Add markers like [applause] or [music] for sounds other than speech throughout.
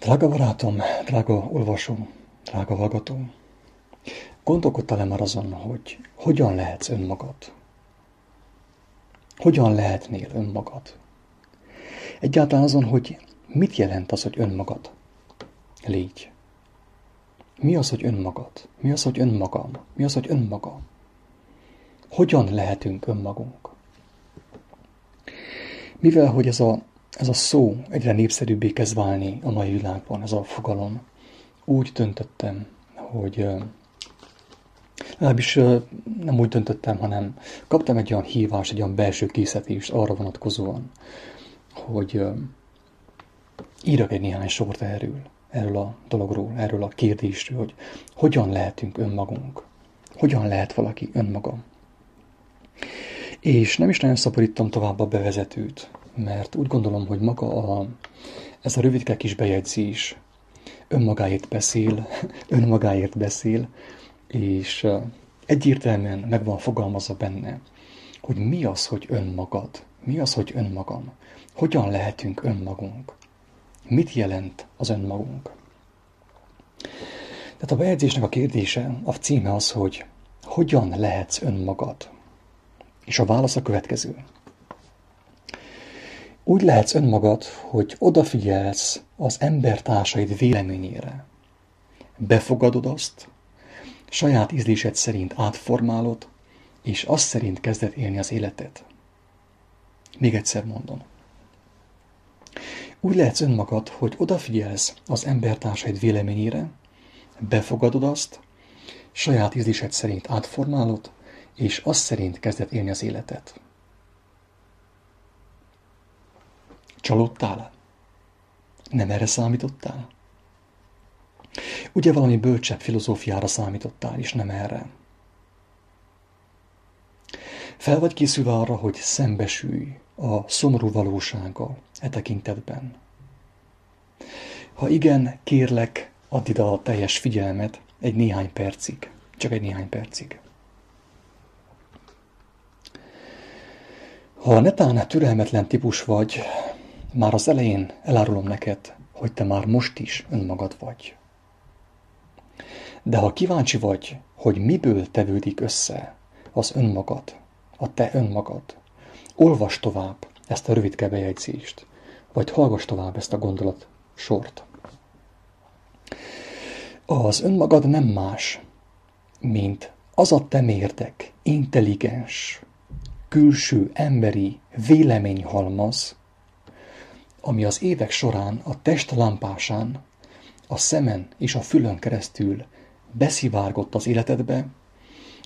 Drága barátom, drága olvasó, drága hallgató, gondolkodtál-e már azon, hogy hogyan lehetsz önmagad? Hogyan lehetnél önmagad? Egyáltalán azon, hogy mit jelent az, hogy önmagad? Légy. Mi az, hogy önmagad? Mi az, hogy önmagam? Mi az, hogy önmaga? Hogyan lehetünk önmagunk? Mivel, hogy ez a ez a szó egyre népszerűbbé kezd válni a mai világban, ez a fogalom. Úgy döntöttem, hogy legalábbis nem úgy döntöttem, hanem kaptam egy olyan hívást, egy olyan belső készítést arra vonatkozóan, hogy írok egy néhány sort erről, erről a dologról, erről a kérdésről, hogy hogyan lehetünk önmagunk, hogyan lehet valaki önmaga. És nem is nagyon szaporítom tovább a bevezetőt, mert úgy gondolom, hogy maga a, ez a rövidke kis bejegyzés önmagáért beszél, [laughs] önmagáért beszél, és egyértelműen meg van fogalmazva benne, hogy mi az, hogy önmagad, mi az, hogy önmagam, hogyan lehetünk önmagunk, mit jelent az önmagunk. Tehát a bejegyzésnek a kérdése, a címe az, hogy hogyan lehetsz önmagad. És a válasz a következő. Úgy lehetsz önmagad, hogy odafigyelsz az embertársaid véleményére. Befogadod azt, saját ízlésed szerint átformálod, és azt szerint kezded élni az életet. Még egyszer mondom. Úgy lehetsz önmagad, hogy odafigyelsz az embertársaid véleményére, befogadod azt, saját ízlésed szerint átformálod, és azt szerint kezded élni az életet. Csalódtál? Nem erre számítottál? Ugye valami bölcsebb filozófiára számítottál, és nem erre? Fel vagy készülve arra, hogy szembesülj a szomorú valósággal e tekintetben? Ha igen, kérlek, add ide a teljes figyelmet egy néhány percig. Csak egy néhány percig. Ha netán türelmetlen típus vagy, már az elején elárulom neked, hogy te már most is önmagad vagy. De ha kíváncsi vagy, hogy miből tevődik össze az önmagad, a te önmagad, olvas tovább ezt a rövid bejegyzést, vagy hallgass tovább ezt a gondolat sort. Az önmagad nem más, mint az a temérdek, intelligens, külső emberi véleményhalmaz, ami az évek során a test lámpásán, a szemen és a fülön keresztül beszivárgott az életedbe,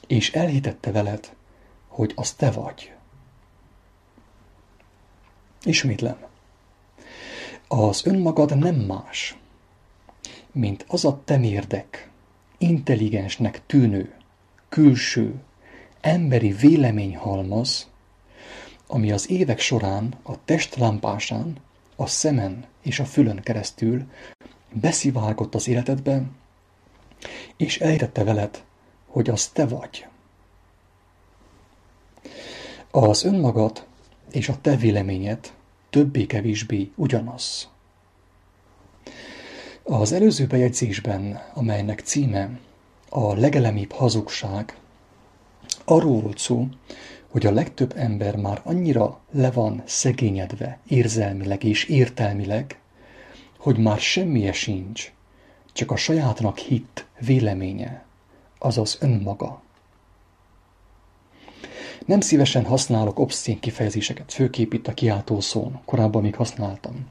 és elhitette veled, hogy az te vagy. Ismétlem. Az önmagad nem más, mint az a temérdek, intelligensnek tűnő, külső, emberi véleményhalmaz, ami az évek során a test lámpásán a szemen és a fülön keresztül beszivárgott az életedbe, és elhittette veled, hogy az te vagy. Az önmagad és a te véleményed többé-kevésbé ugyanaz. Az előző bejegyzésben, amelynek címe a legelemibb hazugság, arról volt szó, hogy a legtöbb ember már annyira le van szegényedve érzelmileg és értelmileg, hogy már semmije sincs, csak a sajátnak hitt véleménye, azaz önmaga. Nem szívesen használok obszén kifejezéseket, főképp itt a kiáltó szón, korábban még használtam.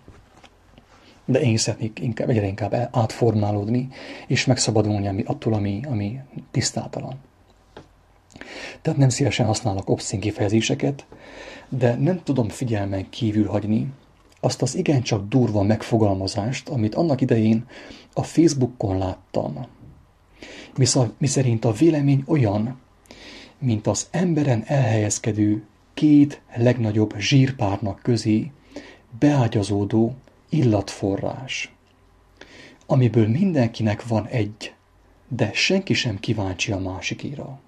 De én szeretnék inkább, egyre inkább átformálódni, és megszabadulni attól, ami, ami tisztátalan. Tehát nem szívesen használok obszín kifejezéseket, de nem tudom figyelmen kívül hagyni azt az igencsak durva megfogalmazást, amit annak idején a Facebookon láttam. Mi szerint a vélemény olyan, mint az emberen elhelyezkedő két legnagyobb zsírpárnak közé beágyazódó illatforrás, amiből mindenkinek van egy, de senki sem kíváncsi a másikira.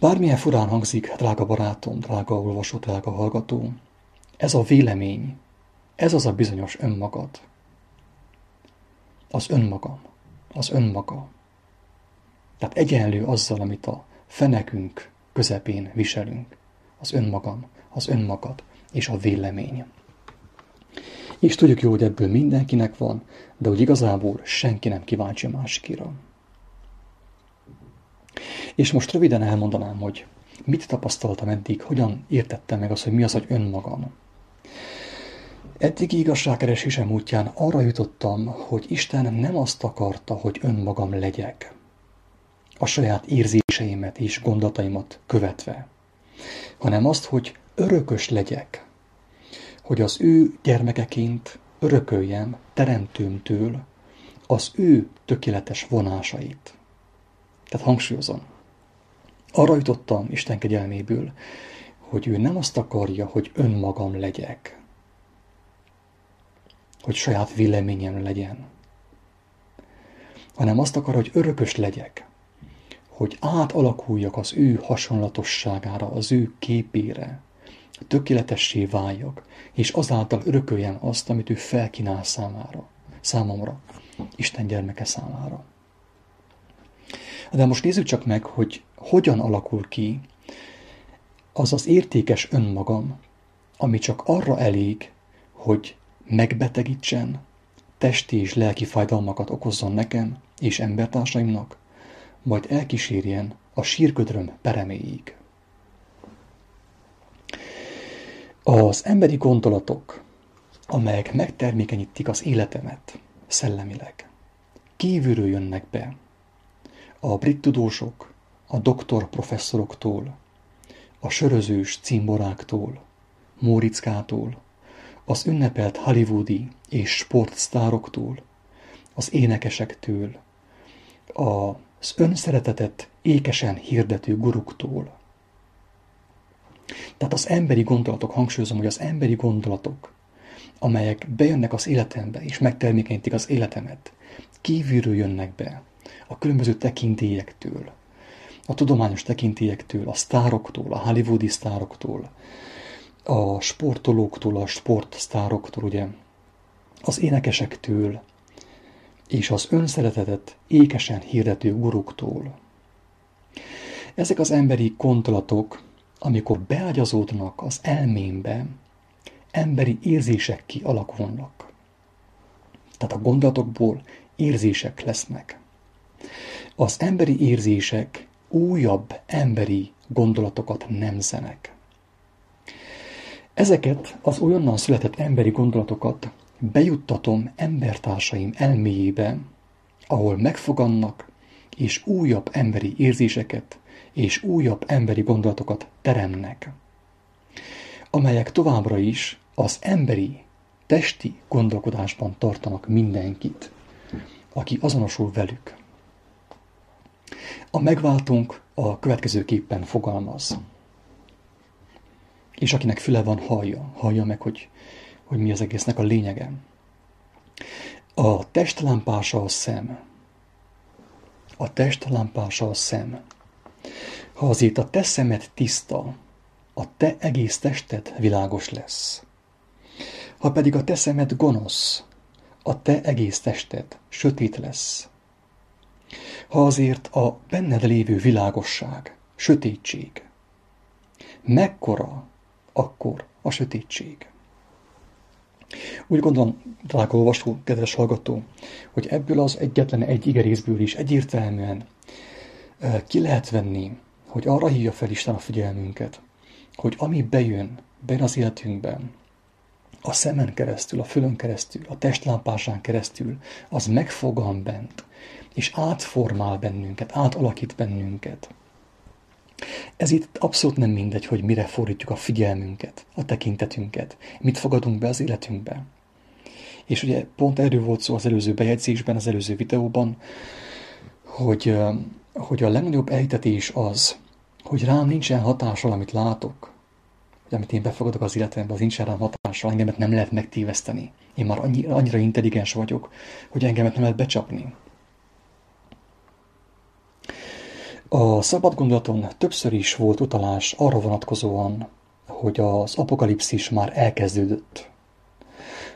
Bármilyen furán hangzik, drága barátom, drága olvasó, drága hallgató, ez a vélemény ez az a bizonyos önmagad. Az önmagam. Az önmaga. Tehát egyenlő azzal, amit a fenekünk közepén viselünk. Az önmagam, az önmagad és a vélemény. És tudjuk jó, hogy ebből mindenkinek van, de hogy igazából senki nem kíváncsi másikira. És most röviden elmondanám, hogy mit tapasztaltam eddig, hogyan értettem meg azt, hogy mi az, hogy önmagam. Eddigi igazságkeresésem útján arra jutottam, hogy Isten nem azt akarta, hogy önmagam legyek, a saját érzéseimet és gondolataimat követve, hanem azt, hogy örökös legyek, hogy az ő gyermekeként örököljem teremtőmtől az ő tökéletes vonásait. Tehát hangsúlyozom. Arra jutottam Isten kegyelméből, hogy ő nem azt akarja, hogy önmagam legyek, hogy saját véleményem legyen, hanem azt akar, hogy örökös legyek, hogy átalakuljak az ő hasonlatosságára, az ő képére, tökéletessé váljak, és azáltal örököljem azt, amit ő felkínál számára, számomra, Isten gyermeke számára. De most nézzük csak meg, hogy hogyan alakul ki az az értékes önmagam, ami csak arra elég, hogy megbetegítsen, testi és lelki fájdalmakat okozzon nekem és embertársaimnak, majd elkísérjen a sírködröm pereméig. Az emberi gondolatok, amelyek megtermékenyítik az életemet szellemileg, kívülről jönnek be. A brit tudósok, a doktor professzoroktól, a sörözős cimboráktól, Móriczkától, az ünnepelt hollywoodi és sportsztároktól, az énekesektől, az önszeretetet ékesen hirdető guruktól. Tehát az emberi gondolatok, hangsúlyozom, hogy az emberi gondolatok, amelyek bejönnek az életembe, és megtermékenyítik az életemet, kívülről jönnek be, a különböző tekintélyektől, a tudományos tekintélyektől, a sztároktól, a hollywoodi sztároktól, a sportolóktól, a sportsztároktól, ugye, az énekesektől, és az önszeretetet ékesen hirdető guruktól. Ezek az emberi gondolatok, amikor beágyazódnak az elmémbe, emberi érzések kialakulnak. Tehát a gondolatokból érzések lesznek. Az emberi érzések újabb emberi gondolatokat nemzenek. Ezeket az olyannan született emberi gondolatokat bejuttatom embertársaim elméjébe, ahol megfogannak, és újabb emberi érzéseket és újabb emberi gondolatokat teremnek, amelyek továbbra is az emberi, testi gondolkodásban tartanak mindenkit, aki azonosul velük. A megváltunk a következőképpen fogalmaz. És akinek füle van, hallja. Hallja meg, hogy, hogy mi az egésznek a lényege. A testlámpása a szem. A testlámpása a szem. Ha azért a te szemed tiszta, a te egész tested világos lesz. Ha pedig a te szemed gonosz, a te egész tested sötét lesz. Ha azért a benned lévő világosság, sötétség, mekkora akkor a sötétség? Úgy gondolom, drága olvasó, kedves hallgató, hogy ebből az egyetlen egy igerészből is egyértelműen eh, ki lehet venni, hogy arra hívja fel Isten a figyelmünket, hogy ami bejön, bejön az életünkben, a szemen keresztül, a fülön keresztül, a testlámpásán keresztül, az megfogan bent, és átformál bennünket, átalakít bennünket. Ez itt abszolút nem mindegy, hogy mire fordítjuk a figyelmünket, a tekintetünket, mit fogadunk be az életünkbe. És ugye pont erről volt szó az előző bejegyzésben, az előző videóban, hogy, hogy a legnagyobb elhitetés az, hogy rám nincsen hatással, amit látok, hogy amit én befogadok az életembe, az nincsen rám hatással, engemet nem lehet megtéveszteni. Én már annyi, annyira intelligens vagyok, hogy engemet nem lehet becsapni. A szabad gondolaton többször is volt utalás arra vonatkozóan, hogy az apokalipszis már elkezdődött.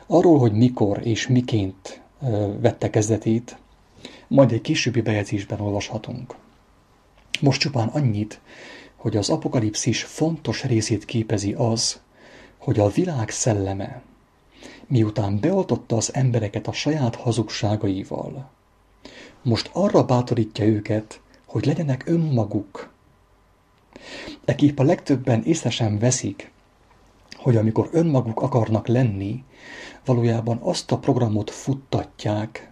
Arról, hogy mikor és miként vette kezdetét, majd egy későbbi bejegyzésben olvashatunk. Most csupán annyit, hogy az apokalipszis fontos részét képezi az, hogy a világ szelleme, miután beoltotta az embereket a saját hazugságaival, most arra bátorítja őket, hogy legyenek önmaguk. Ekép a legtöbben észre sem veszik, hogy amikor önmaguk akarnak lenni, valójában azt a programot futtatják,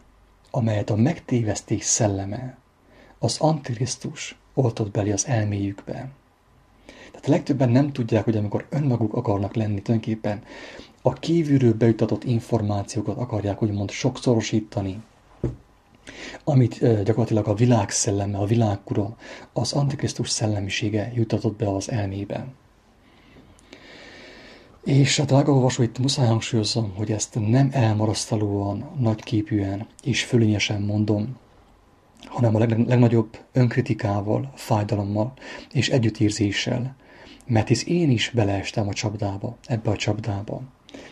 amelyet a megtévesztés szelleme, az Antikrisztus oltott beli az elméjükbe. Tehát a legtöbben nem tudják, hogy amikor önmaguk akarnak lenni, tulajdonképpen a kívülről beütatott információkat akarják úgymond sokszorosítani, amit gyakorlatilag a világ szelleme, a világkura, az Antikrisztus szellemisége jutatott be az elmébe. És hát drága olvasó, itt muszáj hangsúlyozom, hogy ezt nem elmarasztalóan, nagyképűen és fölényesen mondom, hanem a legnagyobb önkritikával, fájdalommal és együttérzéssel, mert hisz én is beleestem a csapdába, ebbe a csapdába.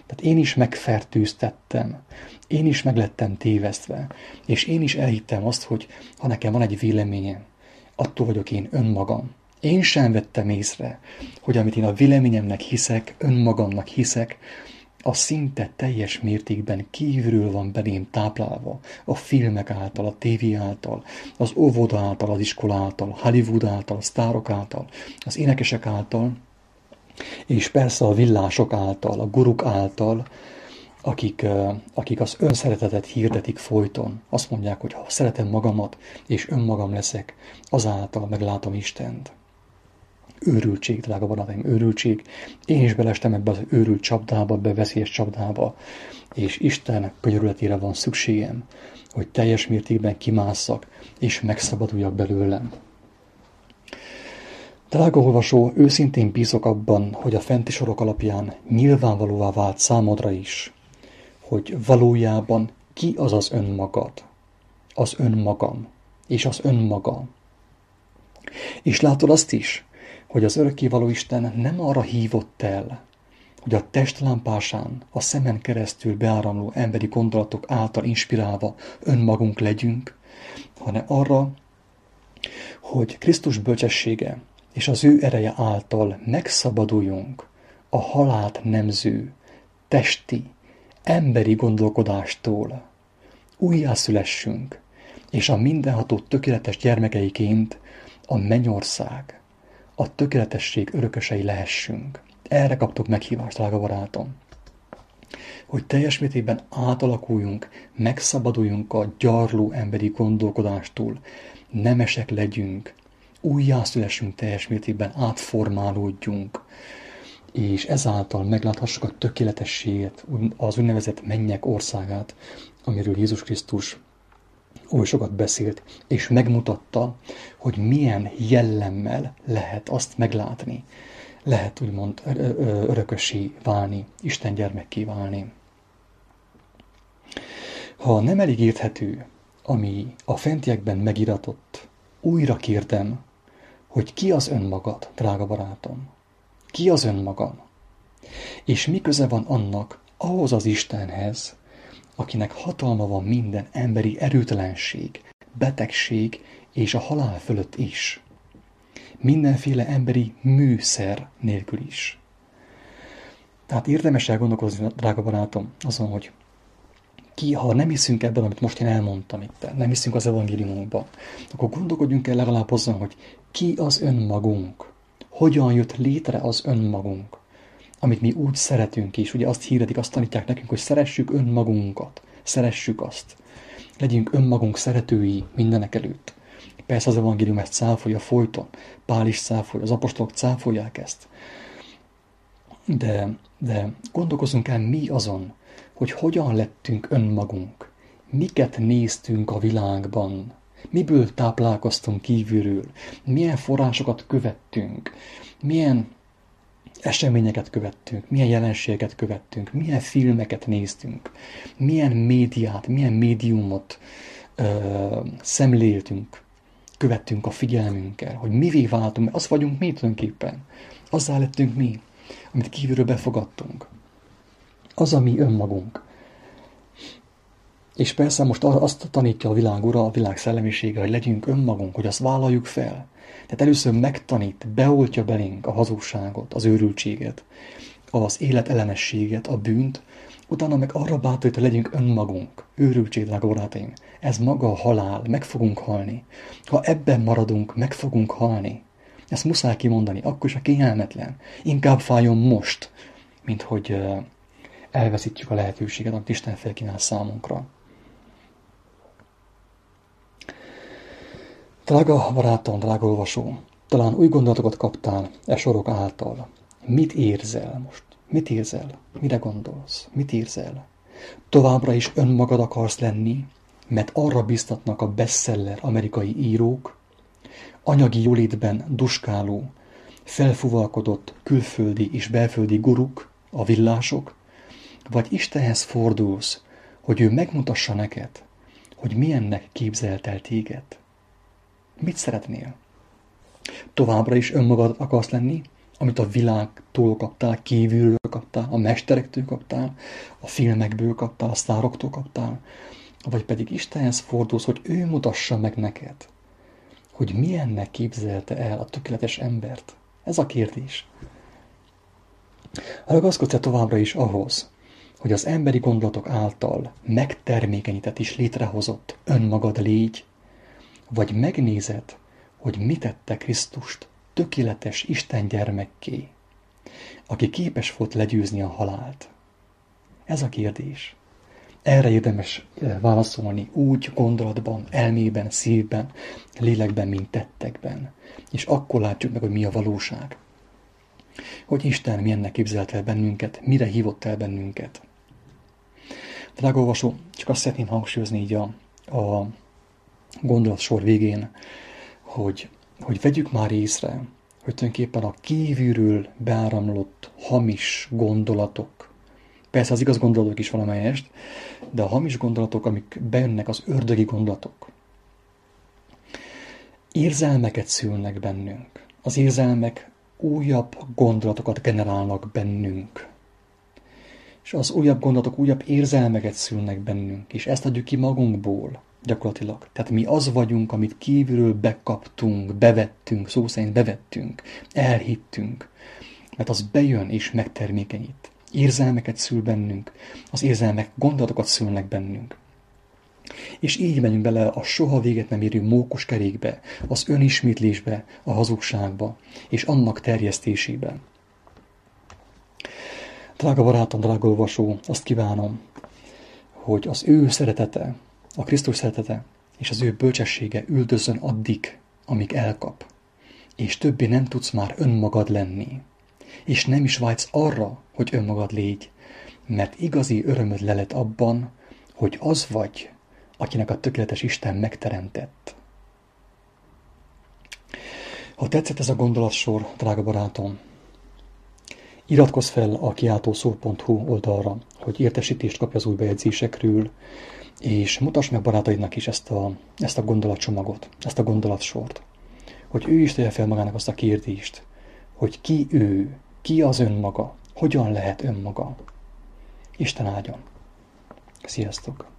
Tehát én is megfertőztettem, én is meglettem tévesztve, és én is elhittem azt, hogy ha nekem van egy véleményem, attól vagyok én önmagam. Én sem vettem észre, hogy amit én a véleményemnek hiszek, önmagamnak hiszek, a szinte teljes mértékben kívülről van belém táplálva, a filmek által, a tévé által, az óvoda által, az iskola által, Hollywood által, a sztárok által, az énekesek által, és persze a villások által, a guruk által, akik, akik az önszeretetet hirdetik folyton. Azt mondják, hogy ha szeretem magamat, és önmagam leszek, azáltal meglátom Istent. Őrültség, drága barátaim, őrültség. Én is belestem ebbe az őrült csapdába, ebbe veszélyes csapdába, és Isten könyörületére van szükségem, hogy teljes mértékben kimásszak, és megszabaduljak belőlem. Drága olvasó, őszintén bízok abban, hogy a fenti sorok alapján nyilvánvalóvá vált számodra is, hogy valójában ki az az önmagad, az önmagam, és az önmaga. És látod azt is, hogy az örökkévaló Isten nem arra hívott el, hogy a testlámpásán, a szemen keresztül beáramló emberi gondolatok által inspirálva önmagunk legyünk, hanem arra, hogy Krisztus bölcsessége és az ő ereje által megszabaduljunk a halált nemző, testi, emberi gondolkodástól. Újjászülessünk, és a mindenható tökéletes gyermekeiként a mennyország, a tökéletesség örökösei lehessünk. Erre kaptok meghívást, drága barátom. Hogy teljes mértékben átalakuljunk, megszabaduljunk a gyarló emberi gondolkodástól, nemesek legyünk, újjászülessünk teljes mértékben, átformálódjunk, és ezáltal megláthassuk a tökéletességet, az úgynevezett mennyek országát, amiről Jézus Krisztus oly sokat beszélt, és megmutatta, hogy milyen jellemmel lehet azt meglátni. Lehet úgymond örökösi válni, Isten gyermekké válni. Ha nem elég érthető, ami a fentiekben megiratott, újra kértem, hogy ki az önmagad, drága barátom. Ki az önmagam? És mi köze van annak ahhoz az Istenhez, akinek hatalma van minden emberi erőtelenség, betegség és a halál fölött is. Mindenféle emberi műszer nélkül is. Tehát érdemes elgondolkozni, drága barátom, azon, hogy ki, ha nem hiszünk ebben, amit most én elmondtam itt, nem hiszünk az evangéliumunkban, akkor gondolkodjunk el legalább azon, hogy ki az önmagunk, hogyan jött létre az önmagunk, amit mi úgy szeretünk is. Ugye azt hirdetik, azt tanítják nekünk, hogy szeressük önmagunkat, szeressük azt. Legyünk önmagunk szeretői mindenek előtt. Persze az evangélium ezt cáfolja folyton, Pál is cáfolja, az apostolok cáfolják ezt. De, de gondolkozunk el mi azon, hogy hogyan lettünk önmagunk, miket néztünk a világban, miből táplálkoztunk kívülről, milyen forrásokat követtünk, milyen eseményeket követtünk, milyen jelenségeket követtünk, milyen filmeket néztünk, milyen médiát, milyen médiumot ö, szemléltünk, követtünk a figyelmünkkel, hogy mivé váltunk, mert az vagyunk mi tulajdonképpen. Azzá lettünk mi, amit kívülről befogadtunk. Az a mi önmagunk, És persze most azt tanítja a világ ura, a világ szellemisége, hogy legyünk önmagunk, hogy azt vállaljuk fel. Tehát először megtanít, beoltja belénk a hazugságot, az őrültséget, az életellenességet, a bűnt, utána meg arra bátorít, hogy legyünk önmagunk. Őrültség, drága. Ez maga a halál, meg fogunk halni. Ha ebben maradunk, meg fogunk halni. Ezt muszáj kimondani, akkor is a kényelmetlen. Inkább fájjon most, mint hogy elveszítjük a lehetőséget, amit Isten felkínál számunkra. Drága barátom, drága olvasó, talán új gondolatokat kaptál e sorok által. Mit érzel most? Mit érzel? Mire gondolsz? Mit érzel? Továbbra is önmagad akarsz lenni, mert arra biztatnak a bestseller amerikai írók, anyagi jólétben duskáló, felfuvalkodott külföldi és belföldi guruk, a villások, vagy Istenhez fordulsz, hogy ő megmutassa neked, hogy milyennek képzelt el téged. Mit szeretnél? Továbbra is önmagad akarsz lenni, amit a világtól kaptál, kívülről kaptál, a mesterektől kaptál, a filmekből kaptál, a sztároktól kaptál, vagy pedig Istenhez fordulsz, hogy ő mutassa meg neked, hogy milyennek képzelte el a tökéletes embert. Ez a kérdés. Ragaszkodsz-e továbbra is ahhoz, hogy az emberi gondolatok által megtermékenyített és létrehozott önmagad légy, vagy megnézed, hogy mit tette Krisztust tökéletes Isten gyermekké, aki képes volt legyőzni a halált? Ez a kérdés. Erre érdemes eh, válaszolni úgy gondolatban, elmében, szívben, lélekben, mint tettekben. És akkor látjuk meg, hogy mi a valóság. Hogy Isten milyennek képzelt el bennünket, mire hívott el bennünket. Drága olvasó, csak azt szeretném hangsúlyozni így a, a gondolatsor végén, hogy, hogy vegyük már észre, hogy tulajdonképpen a kívülről beáramlott hamis gondolatok, persze az igaz gondolatok is valamelyest, de a hamis gondolatok, amik bejönnek, az ördögi gondolatok, érzelmeket szülnek bennünk. Az érzelmek újabb gondolatokat generálnak bennünk. És az újabb gondolatok újabb érzelmeket szülnek bennünk, és ezt adjuk ki magunkból gyakorlatilag. Tehát mi az vagyunk, amit kívülről bekaptunk, bevettünk, szó szerint bevettünk, elhittünk, mert az bejön és megtermékenyít. Érzelmeket szül bennünk, az érzelmek gondolatokat szülnek bennünk. És így megyünk bele a soha véget nem érő mókus kerékbe, az önismétlésbe, a hazugságba, és annak terjesztésébe. Drága barátom, drága olvasó, azt kívánom, hogy az ő szeretete, a Krisztus szeretete és az ő bölcsessége üldözön addig, amíg elkap, és többé nem tudsz már önmagad lenni, és nem is vágysz arra, hogy önmagad légy, mert igazi örömöd lelet abban, hogy az vagy, akinek a tökéletes Isten megteremtett. Ha tetszett ez a gondolatsor, drága barátom, iratkozz fel a kiáltószó.hu oldalra, hogy értesítést kapj az új bejegyzésekről, és mutass meg barátaidnak is ezt a, ezt a gondolatcsomagot, ezt a gondolatsort, hogy ő is tegye fel magának azt a kérdést, hogy ki ő, ki az önmaga, hogyan lehet önmaga. Isten áldjon! Sziasztok!